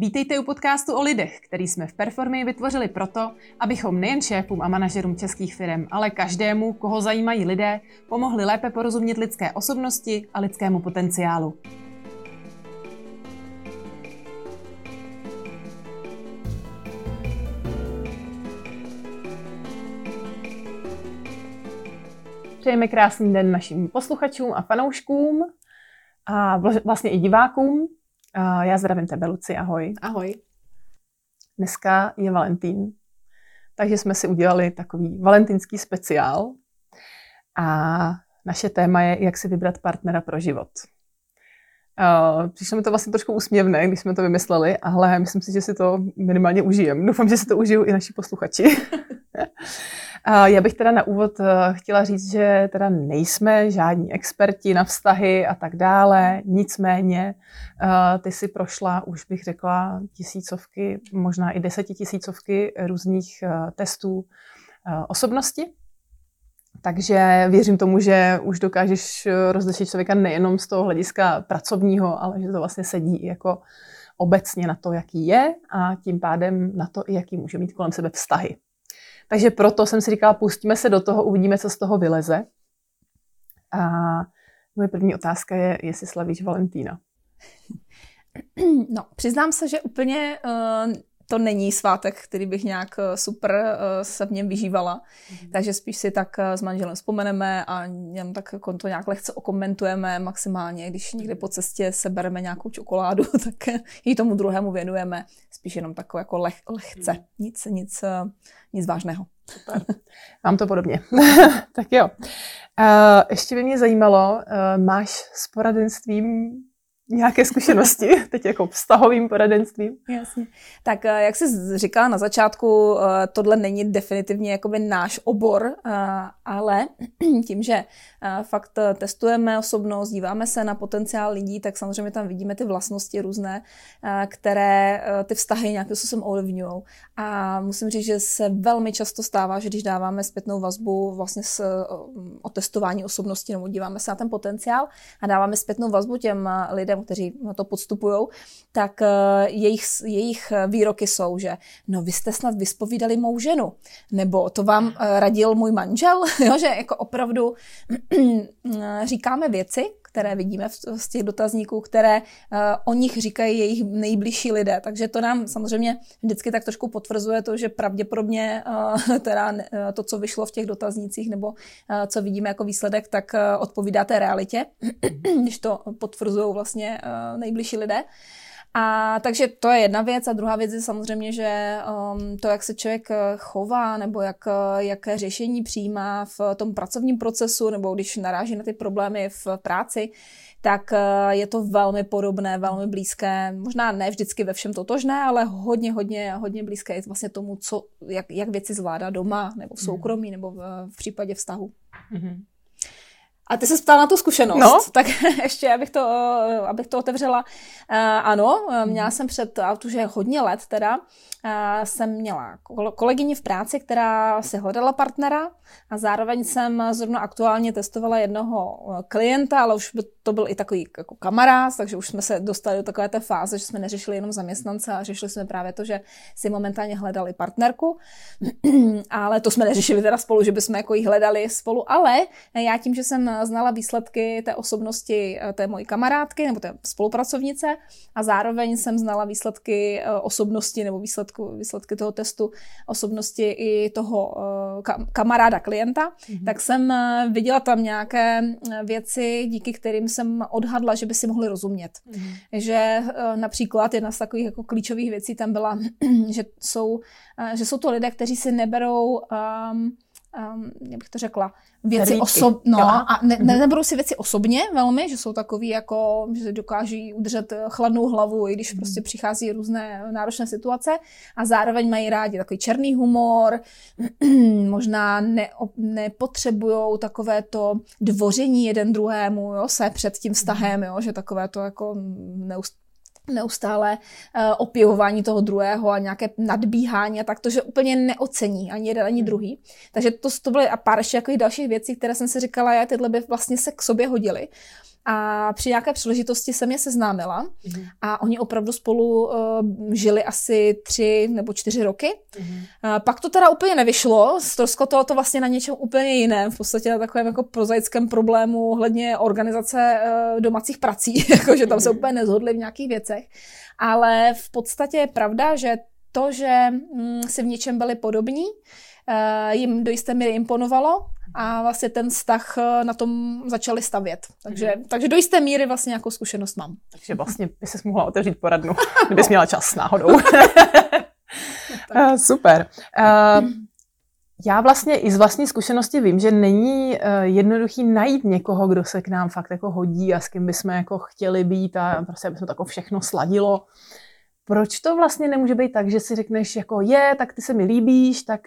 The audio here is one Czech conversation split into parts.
Vítejte u podcastu o lidech, který jsme v Performy vytvořili proto, abychom nejen šéfům a manažerům českých firm, ale každému, koho zajímají lidé, pomohli lépe porozumět lidské osobnosti a lidskému potenciálu. Přejeme krásný den našim posluchačům a fanouškům a vlastně i divákům. Já zdravím tebe, Luci, ahoj. Ahoj. Dneska je Valentín, takže jsme si udělali takový valentínský speciál a naše téma je, jak si vybrat partnera pro život. přišlo mi to vlastně trošku úsměvné, když jsme to vymysleli, ale myslím si, že si to minimálně užijem. Doufám, že si to užijou i naši posluchači. Já bych teda na úvod eh, chtěla říct, že teda nejsme žádní experti na vztahy a tak dále, nicméně eh, ty si prošla, už bych řekla, tisícovky, možná i desetitisícovky různých eh, testů osobnosti. Takže věřím tomu, že už dokážeš rozlišit člověka nejenom z toho hlediska pracovního, ale že to vlastně sedí jako obecně na to, jaký je a tím pádem na to, jaký může mít kolem sebe vztahy. Takže proto jsem si říkala, pustíme se do toho, uvidíme, co z toho vyleze. A moje první otázka je, jestli slavíš Valentína. No, přiznám se, že úplně uh, to není svátek, který bych nějak eh, super uh, se v něm vyžívala. Mm. Takže spíš si tak uh, s manželem vzpomeneme a jen tak jako to nějak lehce okomentujeme maximálně. Když někde po cestě sebereme nějakou čokoládu, tak ji tomu druhému věnujeme. Spíš jenom takové jako leh, lehce. Mm. Nic, nic, nic vážného. Super. Mám to podobně. tak jo. Uh, ještě by mě zajímalo, uh, máš s poradenstvím nějaké zkušenosti, teď jako vztahovým poradenstvím. Jasně. Tak eh, jak jsi říkala na začátku, eh, tohle není definitivně jakoby náš obor, eh, ale tím, že fakt testujeme osobnost, díváme se na potenciál lidí, tak samozřejmě tam vidíme ty vlastnosti různé, které ty vztahy nějakým způsobem ovlivňují. A musím říct, že se velmi často stává, že když dáváme zpětnou vazbu vlastně s, o testování osobnosti, nebo díváme se na ten potenciál a dáváme zpětnou vazbu těm lidem, lidem, kteří na to podstupují, tak eh, jejich, jejich výroky jsou, že no vy jste snad vyspovídali mou ženu, nebo to vám eh, radil můj manžel, jo, že jako opravdu říkáme věci, které vidíme z těch dotazníků, které uh, o nich říkají jejich nejbližší lidé. Takže to nám samozřejmě vždycky tak trošku potvrzuje to, že pravděpodobně uh, teda uh, to, co vyšlo v těch dotaznících nebo uh, co vidíme jako výsledek, tak uh, odpovídá té realitě, když to potvrzují vlastně uh, nejbližší lidé. A takže to je jedna věc. A druhá věc je samozřejmě, že um, to, jak se člověk chová, nebo jak, jaké řešení přijímá v tom pracovním procesu, nebo když naráží na ty problémy v práci, tak je to velmi podobné, velmi blízké. Možná ne vždycky ve všem totožné, ale hodně, hodně, hodně blízké je vlastně tomu, co, jak, jak věci zvládá doma, nebo v soukromí, nebo v, v případě vztahu. Mm-hmm. A ty se ptala na tu zkušenost, no. tak ještě, abych to, abych to otevřela. Uh, ano, měla jsem před, a už je hodně let teda, jsem měla kolegyni v práci, která si hledala partnera a zároveň jsem zrovna aktuálně testovala jednoho eh, klienta, ale už by to byl i takový jako kamarád, takže už jsme se dostali do takové té fáze, že jsme neřešili jenom zaměstnance a řešili jsme právě to, že si momentálně hledali partnerku, ale to jsme neřešili teda spolu, že bychom jako jí hledali spolu, ale já tím, že jsem znala výsledky té osobnosti eh, té mojí kamarádky nebo té spolupracovnice a zároveň jsem znala výsledky eh, osobnosti nebo výsledku, výsledky toho testu osobnosti i toho uh, kamaráda klienta, mm-hmm. tak jsem uh, viděla tam nějaké eh, věci, díky kterým jsem odhadla, že by si mohli rozumět. Mm-hmm. Že uh, například jedna z takových jako klíčových věcí tam byla, že jsou, že jsou to lidé, kteří si neberou um, um, jak bych to řekla, věci osobně, no, a ne, ne, mhm. nebudou si věci osobně velmi, že jsou takový jako, že dokáží udržet chladnou hlavu, i když mm. prostě přichází různé náročné situace a zároveň mají rádi takový černý humor, možná ne, nepotřebují takové to dvoření jeden druhému, jo, se před tím vztahem, jo, že takové to jako neust, neustále uh, opěvování toho druhého a nějaké nadbíhání a tak, to, že úplně neocení ani jeden, ani hmm. druhý. Takže to, to byly a pár ještě dalších věcí, které jsem si říkala, já tyhle by vlastně se k sobě hodily. A při nějaké příležitosti jsem je seznámila mm-hmm. a oni opravdu spolu uh, žili asi tři nebo čtyři roky. Mm-hmm. Uh, pak to teda úplně nevyšlo, ztroskotalo to vlastně na něčem úplně jiném, v podstatě na takovém jako prozaickém problému hledně organizace uh, domácích prací, jakože tam se mhm. úplně nezhodli v nějakých věcech. Ale v podstatě je pravda, že to, že mm, si v něčem byli podobní, jim do jisté míry imponovalo a vlastně ten vztah eh, na tom začali stavět. Takže, mm. takže do jisté míry vlastně nějakou zkušenost mám. Takže vlastně by se mohla otevřít poradnu, kdybys měla čas náhodou. uh, super. Uh, já vlastně i z vlastní zkušenosti vím, že není uh, jednoduchý najít někoho, kdo se k nám fakt jako hodí a s kým bychom jako chtěli být a prostě aby se to jako všechno sladilo proč to vlastně nemůže být tak, že si řekneš jako je, tak ty se mi líbíš, tak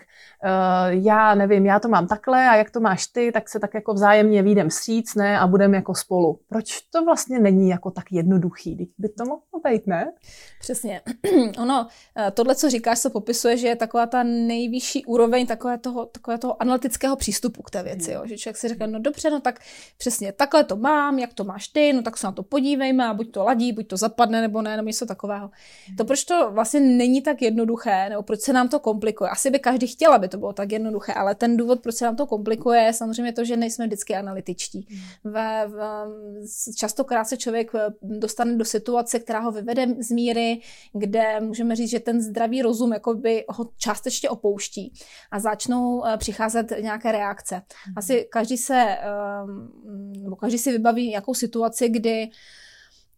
uh, já nevím, já to mám takhle a jak to máš ty, tak se tak jako vzájemně výjdem stříc, ne, a budeme jako spolu. Proč to vlastně není jako tak jednoduchý? Teď by to mohlo být, ne? Přesně. ono, eh, tohle, co říkáš, se popisuje, že je taková ta nejvyšší úroveň takové toho, takové toho analytického přístupu k té věci, jo? že člověk si říká, no dobře, no tak přesně takhle to mám, jak to máš ty, no tak se na to podívejme a buď to ladí, buď to zapadne nebo ne, nebo něco takového. To, proč to vlastně není tak jednoduché, nebo proč se nám to komplikuje. Asi by každý chtěl, aby to bylo tak jednoduché, ale ten důvod, proč se nám to komplikuje, je samozřejmě to, že nejsme vždycky analytičtí. V, v, častokrát se člověk eh, dostane do situace, která ho vyvede z míry, kde můžeme říct, že ten zdravý rozum jakoby ho částečně opouští a začnou eh, přicházet nějaké reakce. Asi každý se, ehm, nebo každý si vybaví nějakou situaci, kdy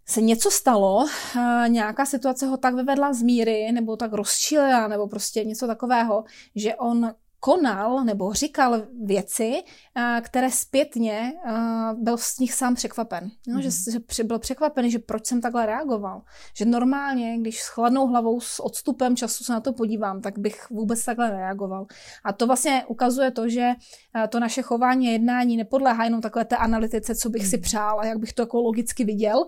se něco stalo, nějaká situace ho tak vyvedla z míry, nebo tak rozčilila, nebo prostě něco takového, že on konal nebo říkal věci, které zpětně byl z nich sám překvapen. No, mm. že, mhm. že byl překvapený, že proč jsem takhle reagoval. Že normálně, když s chladnou hlavou, s odstupem času se na to podívám, tak bych vůbec takhle reagoval. A to vlastně ukazuje to, že to naše chování a jednání nepodléhá jenom takové té analytice, co bych si mhm. přál a jak bych to jako logicky viděl,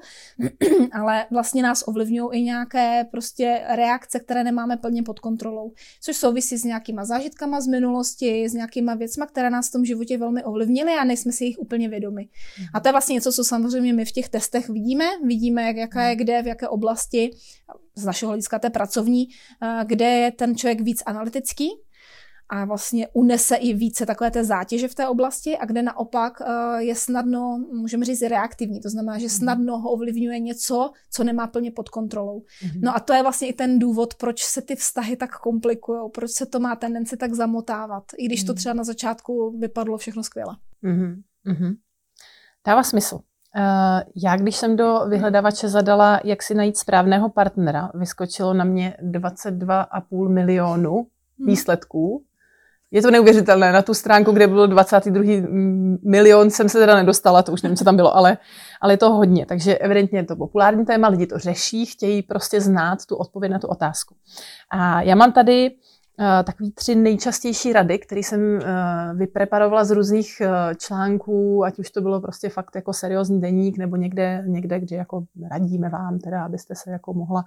ale vlastně nás ovlivňují i nějaké prostě reakce, které nemáme plně pod kontrolou, což souvisí s nějakýma zážitkama z minulosti, s nějakýma věcma, které nás v tom životě velmi ovlivnily a nejsme si jich úplně vědomi. A to je vlastně něco, co samozřejmě my v těch testech vidíme. Vidíme, jak, jaká je kde, v jaké oblasti, z našeho hlediska té pracovní, kde je ten člověk víc analytický, a vlastně unese i více takové té zátěže v té oblasti a kde naopak je snadno, můžeme říct, reaktivní. To znamená, že mhm. snadno ho ovlivňuje něco, co nemá plně pod kontrolou. Mm-hmm. No a to je vlastně i ten důvod, proč se ty vztahy tak komplikují, proč se to má tendenci tak zamotávat, i když mm-hmm. to mhm. třeba na začátku vypadlo všechno skvěle. Mm-hmm. Dává smysl. Uh, já, když jsem do vyhledavače zadala, jak si najít správného partnera, vyskočilo na mě 22,5 milionu hmm. výsledků je to neuvěřitelné. Na tu stránku, kde bylo 22. milion, jsem se teda nedostala, to už nevím, co tam bylo, ale, ale je to hodně. Takže evidentně je to populární téma, lidi to řeší, chtějí prostě znát tu odpověď na tu otázku. A já mám tady uh, takový tři nejčastější rady, které jsem uh, vypreparovala z různých uh, článků, ať už to bylo prostě fakt jako seriózní deník, nebo někde, někde, kde jako radíme vám, teda, abyste se jako mohla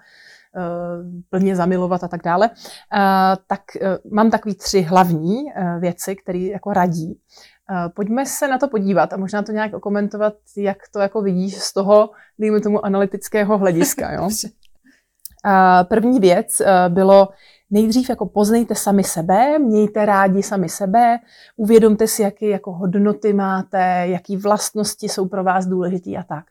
Eh, plně zamilovat a tak dále, eh, tak eh, mám takový tři hlavní věci, které jako radí. Pojďme se na to podívat a možná to nějak okomentovat, jak to jako vidíš z toho, dejme tomu, analytického hlediska. Jo? První věc bylo, nejdřív jako poznejte sami sebe, mějte rádi sami sebe, uvědomte si, jaké jako hodnoty máte, jaký vlastnosti jsou pro vás důležitý a tak.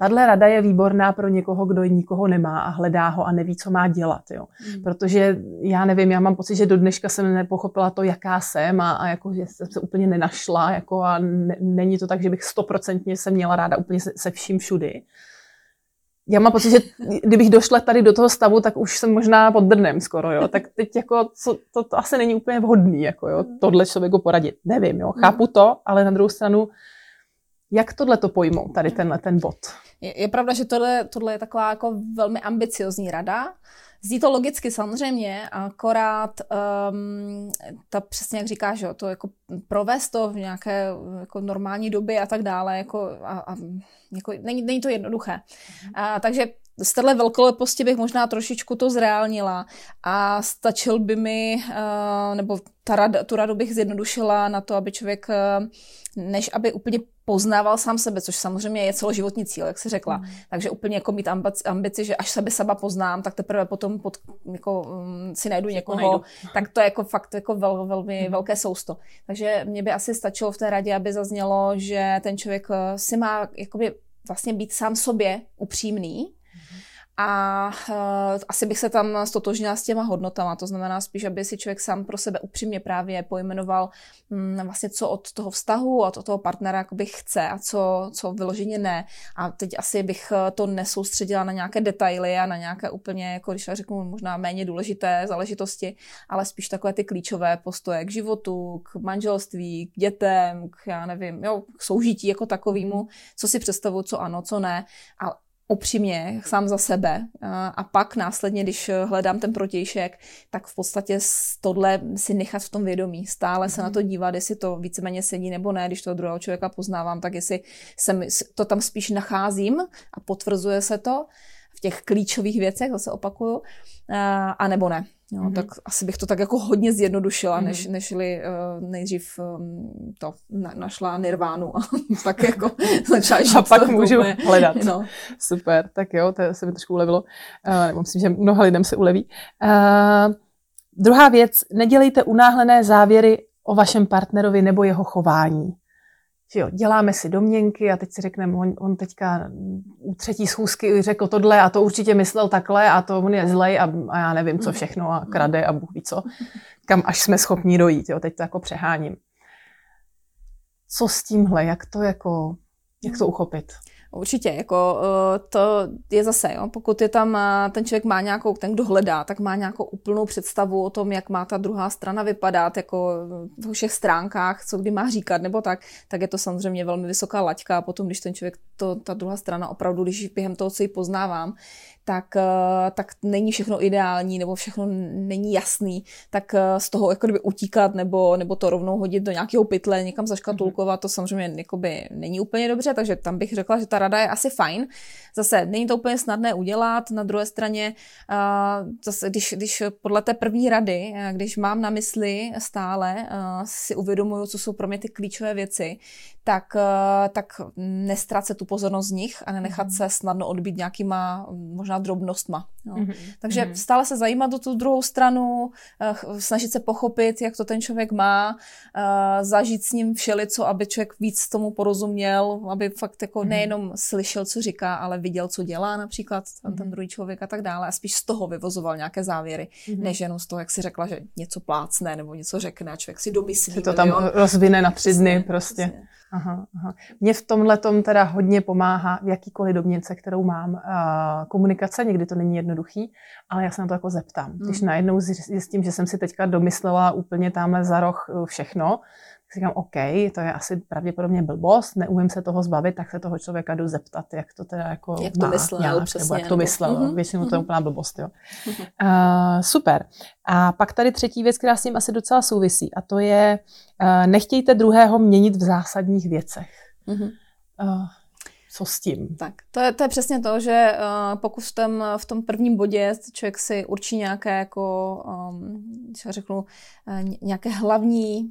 Tahle rada je výborná pro někoho, kdo nikoho nemá a hledá ho a neví, co má dělat. Jo. Mm. Protože já nevím, já mám pocit, že do dneška jsem nepochopila to, jaká jsem a, a jako, že jsem se úplně nenašla jako a ne, není to tak, že bych stoprocentně se měla ráda úplně se, se vším všudy. Já mám pocit, že kdybych došla tady do toho stavu, tak už jsem možná pod drnem skoro, jo. Tak teď jako, co, to, to asi není úplně vhodný, jako jo, tohle člověku poradit. Nevím, jo, chápu to, ale na druhou stranu, jak tohle to pojmou, tady tenhle ten bod? Je, je pravda, že tohle, tohle je taková jako velmi ambiciozní rada. Zní to logicky samozřejmě, akorát um, ta přesně jak říkáš, jo, to jako provést to v nějaké jako normální době a tak dále, jako, a, a, jako, není, není to jednoduché. Mm. A, takže z téhle velkoleposti bych možná trošičku to zreálnila a stačil by mi, uh, nebo ta rada, tu radu bych zjednodušila na to, aby člověk, uh, než aby úplně poznával sám sebe, což samozřejmě je celoživotní cíl, jak jsi řekla. Mm. Takže úplně jako mít ambici, ambici, že až sebe sama poznám, tak teprve potom pod, jako, um, si najdu někoho, najdu. tak to je jako fakt jako vel, velmi mm. velké sousto. Takže mě by asi stačilo v té radě, aby zaznělo, že ten člověk si má jakoby vlastně být sám sobě upřímný, a uh, asi bych se tam stotožnila s těma hodnotama, to znamená spíš, aby si člověk sám pro sebe upřímně právě pojmenoval um, vlastně, co od toho vztahu, od toho partnera jakoby chce a co, co vyloženě ne. A teď asi bych eh, to nesoustředila na nějaké detaily a na nějaké úplně, jako když řeknu, možná méně důležité záležitosti, ale spíš takové ty klíčové postoje k životu, k manželství, k dětem, k, já nevím, jo, k soužití jako takovému, co si představuju, co ano, co ne. A upřímně sám za sebe a pak následně, když hledám ten protějšek, tak v podstatě tohle si nechat v tom vědomí. Stále se na to mhm. dívat, jestli to víceméně sedí nebo ne. Když toho druhého člověka poznávám, tak jestli se to tam spíš nacházím a potvrzuje se to v těch klíčových věcech, zase opakuju, a nebo ne. Jo, mm-hmm. Tak asi bych to tak jako hodně zjednodušila, mm-hmm. než, nežli uh, nejdřív um, to na, našla nirvánu a tak jako začala A pak můžu úplně. hledat. No. Super, tak jo, to se mi trošku ulevilo. Uh, nebo myslím, že mnoha lidem se uleví. Uh, druhá věc, nedělejte unáhlené závěry o vašem partnerovi nebo jeho chování že jo, děláme si domněnky a teď si řekneme, on, on teďka u třetí schůzky řekl tohle a to určitě myslel takhle a to on je zlej a, a já nevím co všechno a krade a Bůh ví co, kam až jsme schopni dojít, jo, teď to jako přeháním. Co s tímhle, jak to jako, jak to uchopit? Určitě, jako eh, to je zase, jo, pokud je tam, eh, ten člověk má nějakou, ten kdo hledá, tak má nějakou úplnou představu o tom, jak má ta druhá strana vypadat, jako v všech stránkách, co kdy má říkat, nebo tak, tak je to samozřejmě velmi vysoká laťka a potom, když ten člověk, to, ta druhá strana opravdu, když během toho, co ji poznávám, tak, eh, tak není všechno ideální nebo všechno není jasný, tak eh, z toho jako kdyby utíkat nebo, nebo to rovnou hodit do nějakého pytle, někam zaškatulkovat, to samozřejmě jakoby není úplně dobře, takže tam bych řekla, že ta rada je asi fajn. Zase není to úplně snadné udělat, na druhé straně uh, zase, když, když podle té první rady, když mám na mysli stále, si uvědomuju, co jsou pro mě ty klíčové věci, tak, tak nestracet tu pozornost z nich a nenechat mm. se snadno odbít nějakýma možná drobnostma. Jo. Mm-hmm. Takže mm-hmm. stále se zajímat o tu druhou stranu, uh, snažit se pochopit, jak to ten člověk má, uh, zažít s ním všelico, aby člověk víc tomu porozuměl, aby fakt jako mm-hmm. nejenom slyšel, co říká, ale viděl, co dělá například ten, ten mhm. druhý člověk a tak dále a spíš z toho vyvozoval nějaké závěry, mm-hmm. než jenom z toho, jak si řekla, že něco plácne nebo něco řekne a člověk si domyslí. Se to tam milion. rozvine na tři dny prostě. Přesně. Aha, aha. Mě v tomhle tom teda hodně pomáhá v jakýkoliv domněnce, kterou mám, uh, komunikace, někdy to není jednoduchý, ale já se na to jako zeptám. Hmm. Když najednou zjistím, že jsem si teďka domyslela úplně tamhle za roh uh, všechno, tak si říkám, OK, to je asi pravděpodobně blbost, neumím se toho zbavit, tak se toho člověka jdu zeptat, jak to teda jako jak to má, myslel, nějak, přesně, nebo jak to myslel. Mm-hmm. Většinou to je mhm. úplná blbost. Jo. Uh, super. A pak tady třetí věc, která s tím asi docela souvisí, a to je, uh, nechtějte druhého měnit v zásadních věcech. Mm-hmm. Uh, co s tím? Tak, to je, to je přesně to, že uh, pokud v tom, v tom prvním bodě člověk si určí nějaké, jako, um, řeknu, uh, nějaké hlavní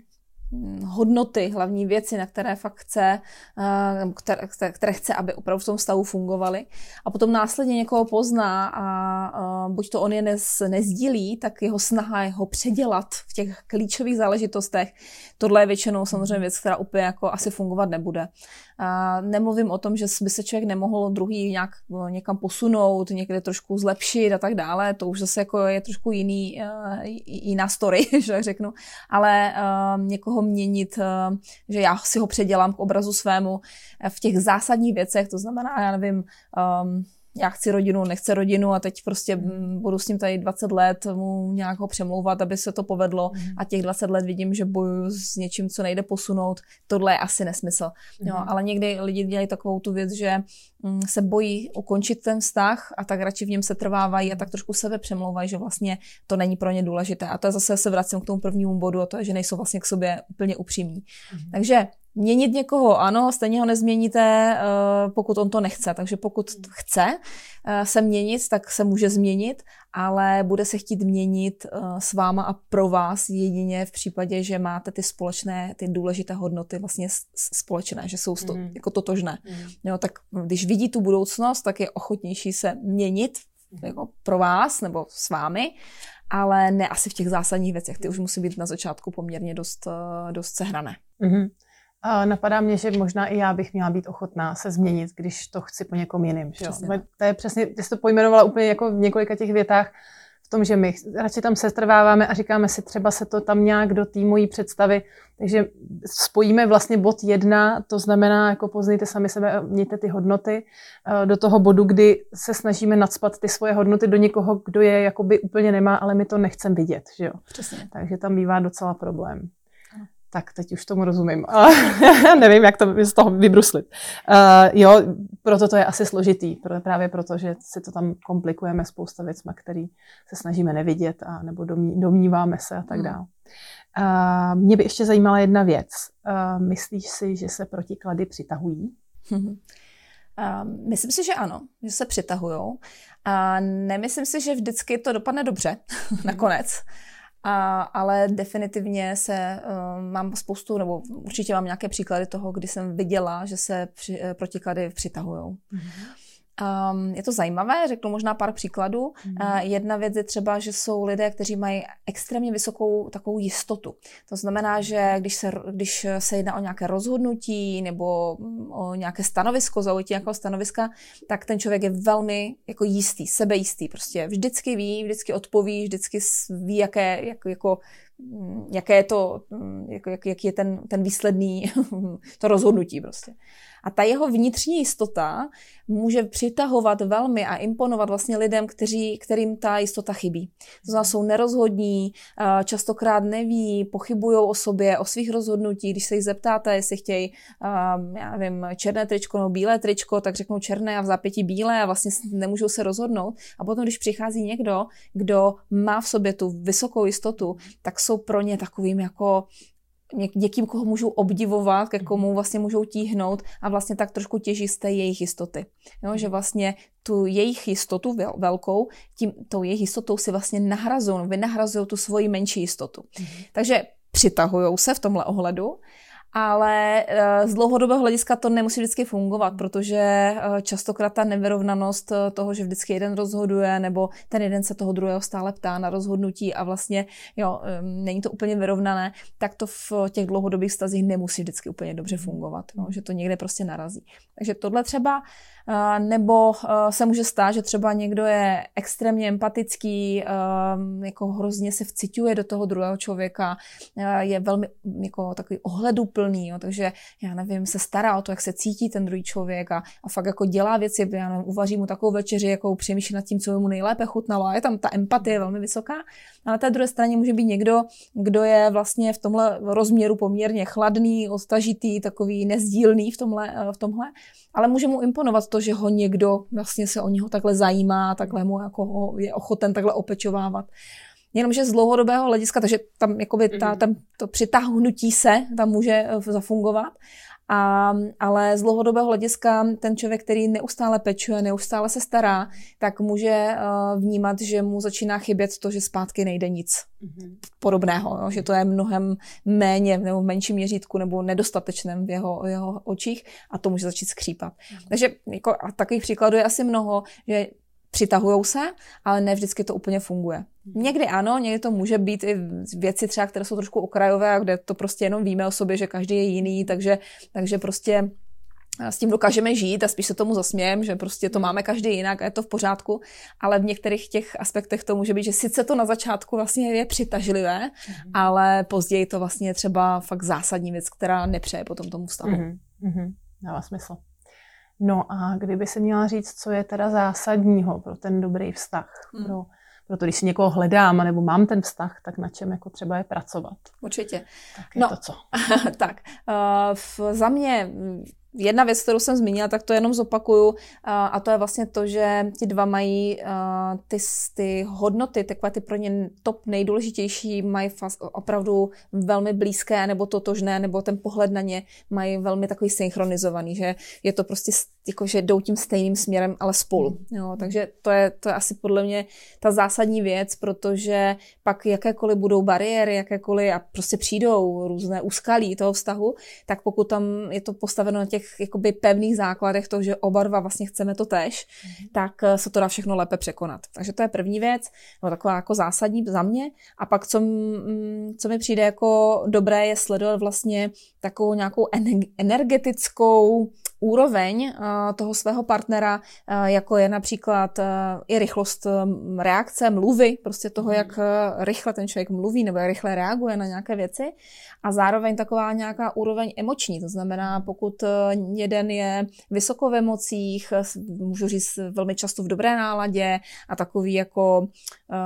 hodnoty, hlavní věci, na které fakt chce, eh, které, které chce, aby opravdu v tom stavu fungovaly. A potom následně někoho pozná a buď to on je nez, nezdílí, tak jeho snaha je ho předělat v těch klíčových záležitostech. Tohle je většinou samozřejmě věc, která úplně jako asi fungovat nebude. A nemluvím o tom, že by se člověk nemohl druhý nějak no, někam posunout, někde trošku zlepšit a tak dále. To už zase jako je trošku jiný, jiná story, že řeknu. Ale uh, někoho měnit, uh, že já si ho předělám k obrazu svému v těch zásadních věcech, to znamená, já nevím, um, já chci rodinu, nechce rodinu a teď prostě mm. budu s ním tady 20 let mu nějak ho přemlouvat, aby se to povedlo mm. a těch 20 let vidím, že bojuju s něčím, co nejde posunout, tohle je asi nesmysl. Mm. Jo, ale někdy lidi dělají takovou tu věc, že mm, se bojí ukončit ten vztah a tak radši v něm se trvávají a tak trošku sebe přemlouvají, že vlastně to není pro ně důležité. A to je zase se vracím k tomu prvnímu bodu a to je, že nejsou vlastně k sobě úplně upřímní. Mm. Takže Měnit někoho, ano, stejně ho nezměníte, uh, pokud on to nechce. Takže pokud chce uh, se měnit, tak se může změnit, ale bude se chtít měnit uh, s váma a pro vás jedině v případě, že máte ty společné, ty důležité hodnoty vlastně společné, že jsou sto, mm. jako totožné. Mm. Jo, tak když vidí tu budoucnost, tak je ochotnější se měnit mm. jako pro vás nebo s vámi ale ne asi v těch zásadních věcech. Ty už musí být na začátku poměrně dost, eh, dost sehrané. Mm-hmm. A napadá mě, že možná i já bych měla být ochotná se změnit, když to chci po někom jiným. Že jo? To je přesně, ty jsi to pojmenovala úplně jako v několika těch větách, v tom, že my radši tam setrváváme a říkáme si, třeba se to tam nějak do té mojí představy, takže spojíme vlastně bod jedna, to znamená, jako poznejte sami sebe, mějte ty hodnoty, eh, do toho bodu, kdy se snažíme nadspat ty svoje hodnoty do někoho, kdo je jakoby úplně nemá, ale my to nechceme vidět, že jo. Přesně. Takže tam bývá docela problém. Tak, teď už tomu rozumím. Nevím, jak to z toho vybruslit. Uh, jo, proto to je asi složitý. Právě proto, že si to tam komplikujeme spousta věcma, který se snažíme nevidět a nebo domí, domníváme se a tak hmm. dále. Uh, mě by ještě zajímala jedna věc. Uh, myslíš si, že se protiklady přitahují? Uh, myslím si, že ano, že se přitahují. A nemyslím si, že vždycky to dopadne dobře nakonec. A, ale definitivně se uh, mám spoustu, nebo určitě mám nějaké příklady toho, kdy jsem viděla, že se při, uh, protiklady přitahují. Mm-hmm. Um, je to zajímavé, řeknu možná pár příkladů. Mm. Uh, jedna věc je třeba, že jsou lidé, kteří mají extrémně vysokou takovou jistotu. To znamená, že když se, když se jedná o nějaké rozhodnutí nebo o nějaké stanovisko, zaujetí nějakého stanoviska, tak ten člověk je velmi jako jistý, sebejistý. Prostě vždycky ví, vždycky odpoví, vždycky ví, jaké, jak, jako, jaké je to, jak, jak, jak je ten, ten výsledný, to rozhodnutí prostě. A ta jeho vnitřní jistota může přitahovat velmi a imponovat vlastně lidem, kteří, kterým ta jistota chybí. To znamená, jsou nerozhodní, eh, častokrát neví, pochybují o sobě, o svých rozhodnutí. Když se jich zeptáte, jestli chtějí, eh, já nevím, černé tričko nebo bílé tričko, tak řeknou černé a v zápěti bílé a vlastně nemůžou se rozhodnout. A potom, když přichází někdo, kdo má v sobě tu vysokou jistotu, tak jsou pro ně takovým jako někým, koho můžou obdivovat, ke komu vlastně můžou tíhnout a vlastně tak trošku těží z té jejich jistoty. Jo, že vlastně tu jejich jistotu vel, velkou, tím, tou jejich jistotou si vlastně nahrazují, vynahrazují tu svoji menší jistotu. Mm-hmm. Takže přitahují se v tomhle ohledu ale eh, z dlouhodobého hlediska to nemusí vždycky fungovat, protože eh, častokrát ta nevyrovnanost eh, toho, že vždycky jeden rozhoduje, nebo ten jeden se toho druhého stále ptá na rozhodnutí a vlastně jo, není to úplně vyrovnané, tak to v těch dlouhodobých stazích nemusí vždycky úplně dobře fungovat, no, že to někde prostě narazí. Takže tohle třeba nebo se může stát, že třeba někdo je extrémně empatický, jako hrozně se vciťuje do toho druhého člověka, je velmi jako takový ohleduplný, jo, takže já nevím, se stará o to, jak se cítí ten druhý člověk a, a fakt jako dělá věci, já nevím, uvaří mu takovou večeři, jako přemýšlí nad tím, co mu nejlépe chutnalo a je tam ta empatie velmi vysoká. A na té druhé straně může být někdo, kdo je vlastně v tomhle rozměru poměrně chladný, ostažitý, takový nezdílný v tomhle, v tomhle ale může mu imponovat to, že ho někdo vlastně se o něho takhle zajímá, takhle mu jako ho je ochoten takhle opečovávat. Jenomže z dlouhodobého hlediska, takže tam, jakoby ta, mhm. tam to přitáhnutí se tam může eh, zafungovat, a, ale z dlouhodobého hlediska ten člověk, který neustále pečuje, neustále se stará, tak může uh, vnímat, že mu začíná chybět to, že zpátky nejde nic mm-hmm. podobného, jo? že to je mnohem méně nebo v menším měřítku nebo nedostatečném v jeho, jeho očích a to může začít skřípat. Mm-hmm. Takže jako, a takových příkladů je asi mnoho, že přitahují se, ale ne vždycky to úplně funguje. Hmm. Někdy ano, někdy to může být i věci třeba, které jsou trošku okrajové, kde to prostě jenom víme o sobě, že každý je jiný, takže, takže prostě s tím dokážeme žít a spíš se tomu zasmějem, že prostě to hmm. máme každý jinak a je to v pořádku, ale v některých těch aspektech to může být, že sice to na začátku vlastně je přitažlivé, mm-hmm. ale později to vlastně je třeba fakt zásadní věc, která nepřeje potom tomu vztahu. Mm-hmm. Dává smysl. No a kdyby se měla říct, co je teda zásadního pro ten dobrý vztah, hmm. pro, proto když si někoho hledám, nebo mám ten vztah, tak na čem jako třeba je pracovat? Určitě. Tak je no, to co? tak, uh, v, za mě jedna věc, kterou jsem zmínila, tak to jenom zopakuju, a to je vlastně to, že ti dva mají ty, ty hodnoty, takové ty pro ně top nejdůležitější, mají opravdu velmi blízké nebo totožné, nebo ten pohled na ně mají velmi takový synchronizovaný, že je to prostě jako, že jdou tím stejným směrem, ale spolu. Jo, takže to je, to je asi podle mě ta zásadní věc, protože pak jakékoliv budou bariéry, jakékoliv a prostě přijdou různé úskalí toho vztahu, tak pokud tam je to postaveno na těch jakoby pevných základech, to, že oba dva vlastně chceme to tež, mm. tak eh, se to dá všechno lépe překonat. Takže to je první věc, no taková jako zásadní za mě. A pak, co, co mi přijde jako dobré, je sledovat vlastně takovou nějakou energetickou úroveň uh, toho svého partnera, uh, jako je například uh, i rychlost reakce, mluvy, prostě toho, jak uh, rychle ten člověk mluví nebo jak rychle reaguje na nějaké věci. A zároveň taková nějaká úroveň emoční, to znamená, pokud jeden je vysoko v emocích, můžu říct velmi často v dobré náladě a takový jako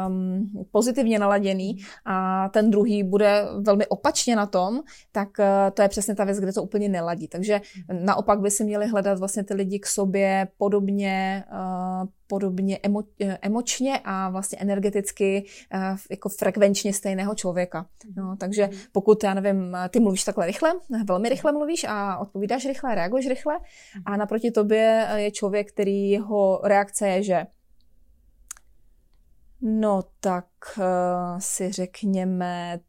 um, pozitivně naladěný a ten druhý bude velmi opačně na tom, tak to je přesně ta věc, kde to úplně neladí. Takže naopak by si měli hledat vlastně ty lidi k sobě podobně, uh, podobně emo, eh, emočně a vlastně energeticky uh, jako frekvenčně stejného člověka. No, takže pokud, já nevím, ty mluvíš takhle rychle, velmi rychle mluvíš a odpovídáš rychle, reaguješ rychle a naproti tobě je člověk, který jeho reakce je, že No tak uh, si řekněme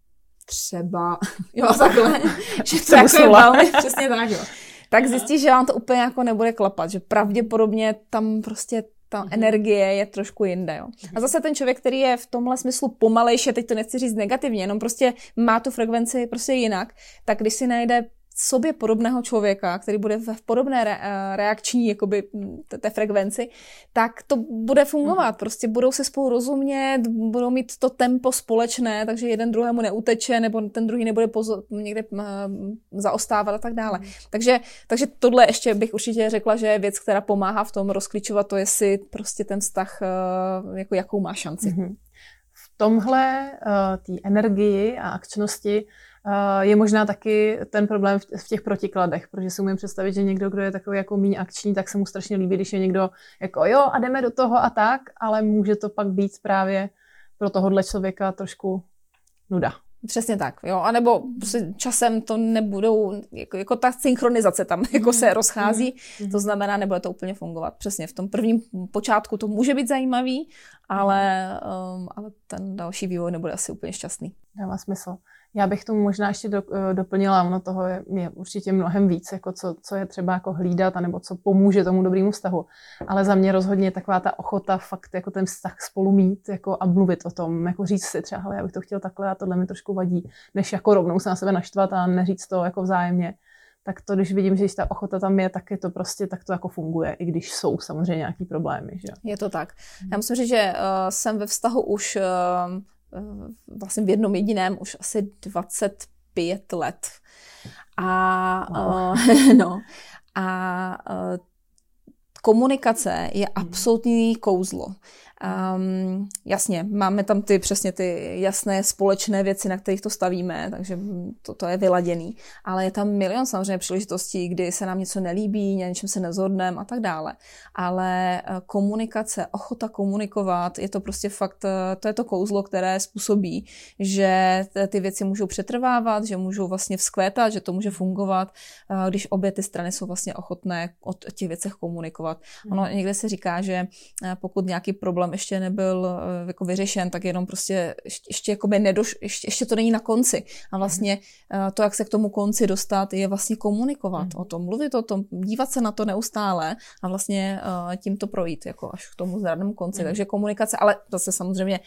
třeba, jo takhle, že to jako je velmi, přesně tak, jo. Tak zjistíš, že vám to úplně jako nebude klapat, že pravděpodobně tam prostě ta mm-hmm. energie je trošku jinde. Jo. A zase ten člověk, který je v tomhle smyslu pomalejší, teď to nechci říct negativně, jenom prostě má tu frekvenci prostě jinak, tak když si najde sobě podobného člověka, který bude v podobné re, eh, reakční jakoby, té, frekvenci, tak to bude fungovat. Mhm. Prostě budou se spolu rozumět, budou mít to tempo společné, takže jeden druhému neuteče, nebo ten druhý nebude pozo- někde zaostávat a tak dále. Mhm. Takže, takže tohle ještě bych určitě řekla, že je věc, která pomáhá v tom rozklíčovat to, jestli prostě ten vztah, uh, jako jakou má šanci. Mm-hmm. V tomhle uh, té energii a akčnosti Eh, je možná taky ten problém v těch protikladech, protože si umím představit, že někdo, kdo je takový jako méně akční, tak se mu strašně líbí, když je někdo jako jo a jdeme do toho a tak, ale může to pak být právě pro tohohle člověka trošku nuda. Přesně tak, jo, a nebo prostě časem to nebudou, jako, jako ta synchronizace tam jako se mhm. rozchází, mm. to znamená, nebude to úplně fungovat. Přesně, v tom prvním počátku to může být zajímavý, ale, um, ale ten další vývoj nebude asi úplně šťastný. Dává smysl. Já bych tomu možná ještě do, eh, doplnila, ono toho je, je určitě mnohem víc, jako co, co je třeba jako hlídat, anebo co pomůže tomu dobrému vztahu. Ale za mě rozhodně taková ta ochota fakt jako ten vztah spolu mít jako a mluvit o tom, jako říct si třeba, hele, já bych to chtěl takhle a tohle mi trošku vadí, než jako rovnou se na sebe naštvat a neříct to jako vzájemně. Tak to, když vidím, že ta ochota tam je, tak je to prostě, tak to jako funguje, i když jsou samozřejmě nějaký problémy. Že? Je to tak. Já musím říct, že uh, jsem ve vztahu už uh, vlastně v jednom jediném už asi 25 let. A, wow. uh, no, a uh, komunikace je mhm. absolutní kouzlo. Um, jasně, máme tam ty přesně ty jasné společné věci, na kterých to stavíme, takže to, to je vyladěný. Ale je tam milion samozřejmě příležitostí, kdy se nám něco nelíbí, něčem se nezhodneme a tak dále. Ale eh, komunikace, ochota komunikovat, je to prostě fakt, eh, to je to kouzlo, které způsobí, že ty věci můžou přetrvávat, že můžou vlastně vzkvétat, že to může fungovat, eh, když obě ty strany jsou vlastně ochotné o těch věcech komunikovat. Ono mhm. někde se říká, že pokud nějaký problém ještě nebyl eh, jako vyřešen, tak jenom prostě ještě, ještě, jakoby nedoš, ještě, ještě to není na konci. A vlastně eh, to, jak se k tomu konci dostat, je vlastně komunikovat mm. o tom, mluvit o tom, dívat se na to neustále a vlastně eh, tím to projít jako až k tomu zdravnému konci. Mm. Takže komunikace, ale zase samozřejmě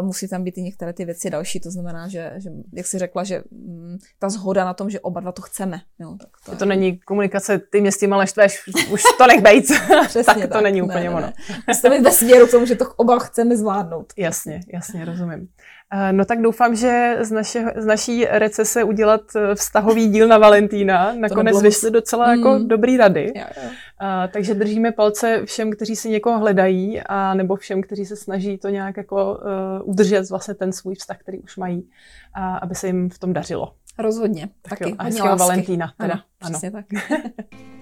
musí tam být i některé ty věci další, to znamená, že, že jak jsi řekla, že mm, ta zhoda na tom, že oba dva to chceme. Jo, tak to, to je... není komunikace, ty mě s tím ale štveš, už to nech bejt. tak, tak to není úplně ne, ono. Ne. Musíme bez směru k tomu, že to oba chceme zvládnout. Jasně, jasně, rozumím. Eh, no tak doufám, že z, naše, z naší recese udělat eh, vztahový díl na Valentína nakonec vyšly docela jako mm. dobrý rady. Jo, jo. A, eh, takže držíme palce všem, kteří si někoho hledají a nebo všem, kteří se snaží to nějak jako uh, udržet vlastně ten svůj vztah, který už mají, a aby se jim v tom dařilo. Rozhodně. Tak taky. Jo, a hezkého Valentína. Teda. Ano, ano. tak.